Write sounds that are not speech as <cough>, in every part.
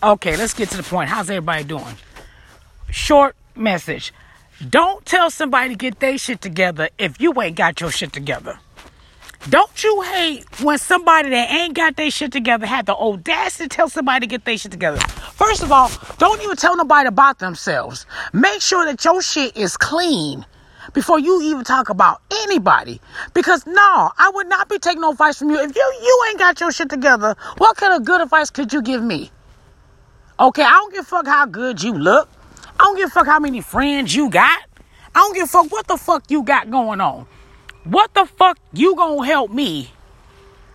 Okay, let's get to the point. How's everybody doing? Short message. Don't tell somebody to get their shit together if you ain't got your shit together. Don't you hate when somebody that ain't got their shit together had the audacity to tell somebody to get their shit together? First of all, don't even tell nobody about themselves. Make sure that your shit is clean before you even talk about anybody. Because no, I would not be taking no advice from you. If you you ain't got your shit together, what kind of good advice could you give me? Okay, I don't give a fuck how good you look. I don't give a fuck how many friends you got. I don't give a fuck what the fuck you got going on. What the fuck you gonna help me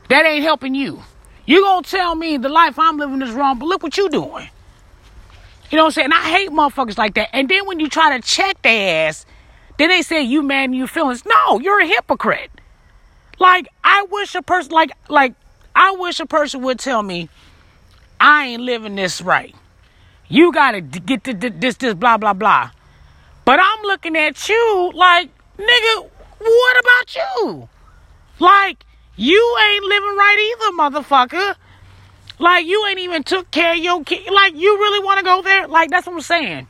that ain't helping you? You gonna tell me the life I'm living is wrong, but look what you doing. You know what I'm saying? I hate motherfuckers like that. And then when you try to check their ass, then they say you mad and you feelings. No, you're a hypocrite. Like I wish a person like like I wish a person would tell me I ain't living this right. You gotta get to this this blah blah blah. But I'm looking at you like nigga, what about you? Like you ain't living right either, motherfucker. Like you ain't even took care of your kid. Like you really want to go there? Like that's what I'm saying.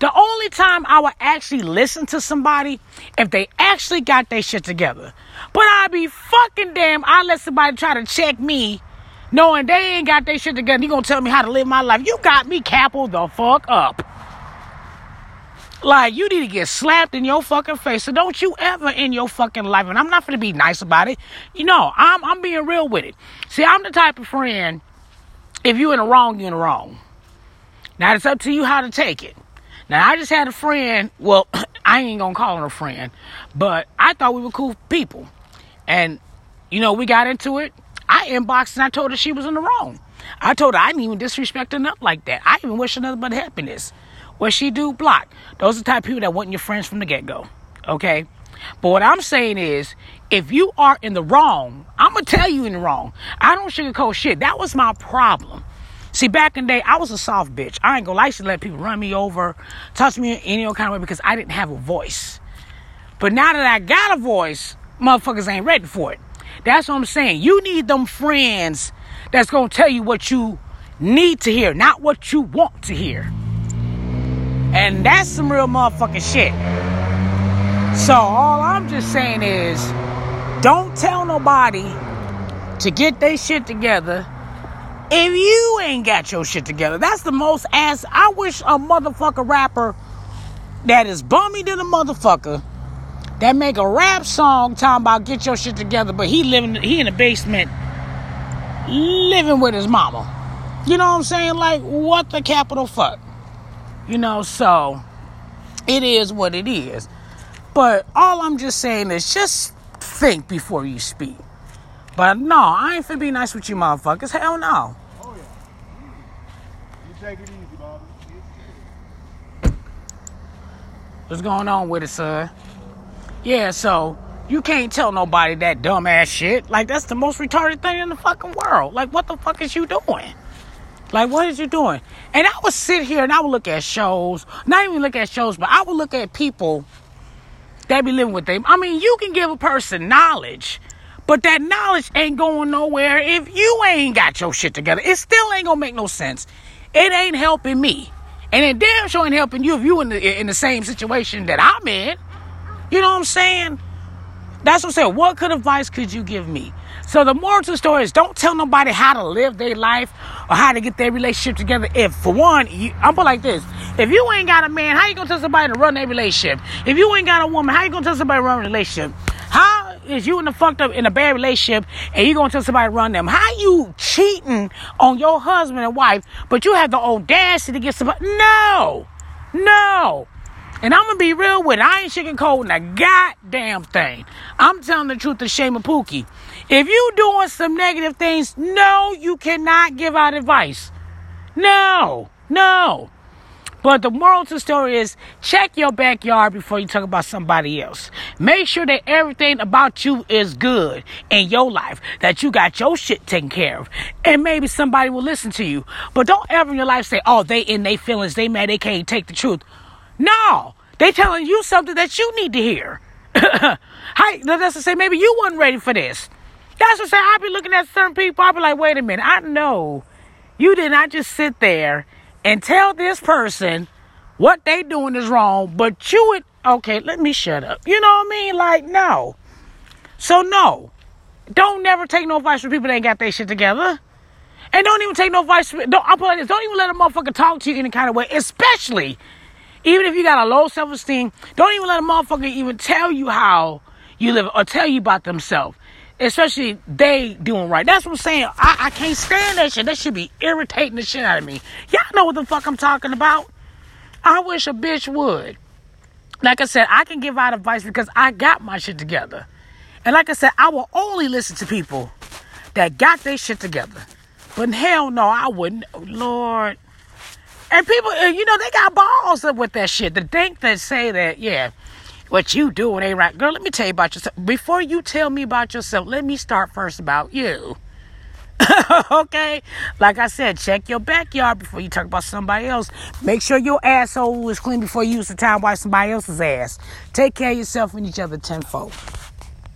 The only time I would actually listen to somebody if they actually got their shit together. But I'd be fucking damn. I let somebody try to check me, knowing they ain't got their shit together. You gonna tell me how to live my life? You got me capital the fuck up. Like you need to get slapped in your fucking face. So don't you ever in your fucking life, and I'm not gonna be nice about it. You know, I'm I'm being real with it. See, I'm the type of friend. If you in the wrong, you in the wrong. Now it's up to you how to take it. Now, I just had a friend. Well, <clears throat> I ain't gonna call her a friend, but I thought we were cool people. And, you know, we got into it. I inboxed and I told her she was in the wrong. I told her I didn't even disrespect her nothing like that. I even wish her nothing but happiness. What she do, block. Those are the type of people that wasn't your friends from the get go. Okay? But what I'm saying is, if you are in the wrong, I'm gonna tell you in the wrong. I don't sugarcoat shit. That was my problem. See, back in the day, I was a soft bitch. I ain't gonna like to let people run me over, touch me in any old kind of way because I didn't have a voice. But now that I got a voice, motherfuckers ain't ready for it. That's what I'm saying. You need them friends that's gonna tell you what you need to hear, not what you want to hear. And that's some real motherfucking shit. So all I'm just saying is don't tell nobody to get their shit together if you ain't got your shit together, that's the most ass. I wish a motherfucker rapper that is bummy than a motherfucker that make a rap song talking about get your shit together, but he living he in the basement living with his mama. You know what I'm saying? Like what the capital fuck? You know, so it is what it is. But all I'm just saying is just think before you speak. But no, I ain't finna be nice with you motherfuckers. Hell no. Oh yeah. You take it easy, Bobby. What's going on with it, son? Yeah, so you can't tell nobody that dumbass shit. Like that's the most retarded thing in the fucking world. Like what the fuck is you doing? Like what is you doing? And I would sit here and I would look at shows, not even look at shows, but I would look at people that be living with them. I mean, you can give a person knowledge but that knowledge ain't going nowhere if you ain't got your shit together. It still ain't gonna make no sense. It ain't helping me. And it damn sure ain't helping you if you in the in the same situation that I'm in. You know what I'm saying? That's what I'm saying. What good advice could you give me? So the moral to the story is don't tell nobody how to live their life or how to get their relationship together. If for one, you, I'm put like this. If you ain't got a man, how you gonna tell somebody to run their relationship? If you ain't got a woman, how you gonna tell somebody to run a relationship? How is you in a fucked up in a bad relationship and you gonna tell somebody to run them? How you cheating on your husband and wife, but you have the audacity to get somebody? No, no. And I'm gonna be real with it. I ain't sugarcoating a goddamn thing. I'm telling the truth to Shama Pookie. If you doing some negative things, no, you cannot give out advice. No, no. But the moral to the story is check your backyard before you talk about somebody else. Make sure that everything about you is good in your life, that you got your shit taken care of. And maybe somebody will listen to you. But don't ever in your life say, oh, they in their feelings, they mad, they can't take the truth. No, they telling you something that you need to hear. Hi, that's to say maybe you wasn't ready for this. That's what say I be looking at certain people, I be like, wait a minute, I know You did not just sit there and tell this person what they doing is wrong, but you would okay, let me shut up. You know what I mean? Like, no. So no. Don't never take no advice from people that ain't got their shit together. And don't even take no advice. From, Don't, I'm like this. Don't even let a motherfucker talk to you in any kind of way, especially even if you got a low self esteem. Don't even let a motherfucker even tell you how you live or tell you about themselves. Especially they doing right. That's what I'm saying. I, I can't stand that shit. That should be irritating the shit out of me. Y'all know what the fuck I'm talking about. I wish a bitch would. Like I said, I can give out advice because I got my shit together. And like I said, I will only listen to people that got their shit together. But hell no, I wouldn't. Lord. And people, uh, you know, they got balls with that shit. The think that say that, yeah, what you doing ain't right. Girl, let me tell you about yourself. Before you tell me about yourself, let me start first about you. <laughs> okay? Like I said, check your backyard before you talk about somebody else. Make sure your asshole is clean before you use the time wipe somebody else's ass. Take care of yourself and each other tenfold.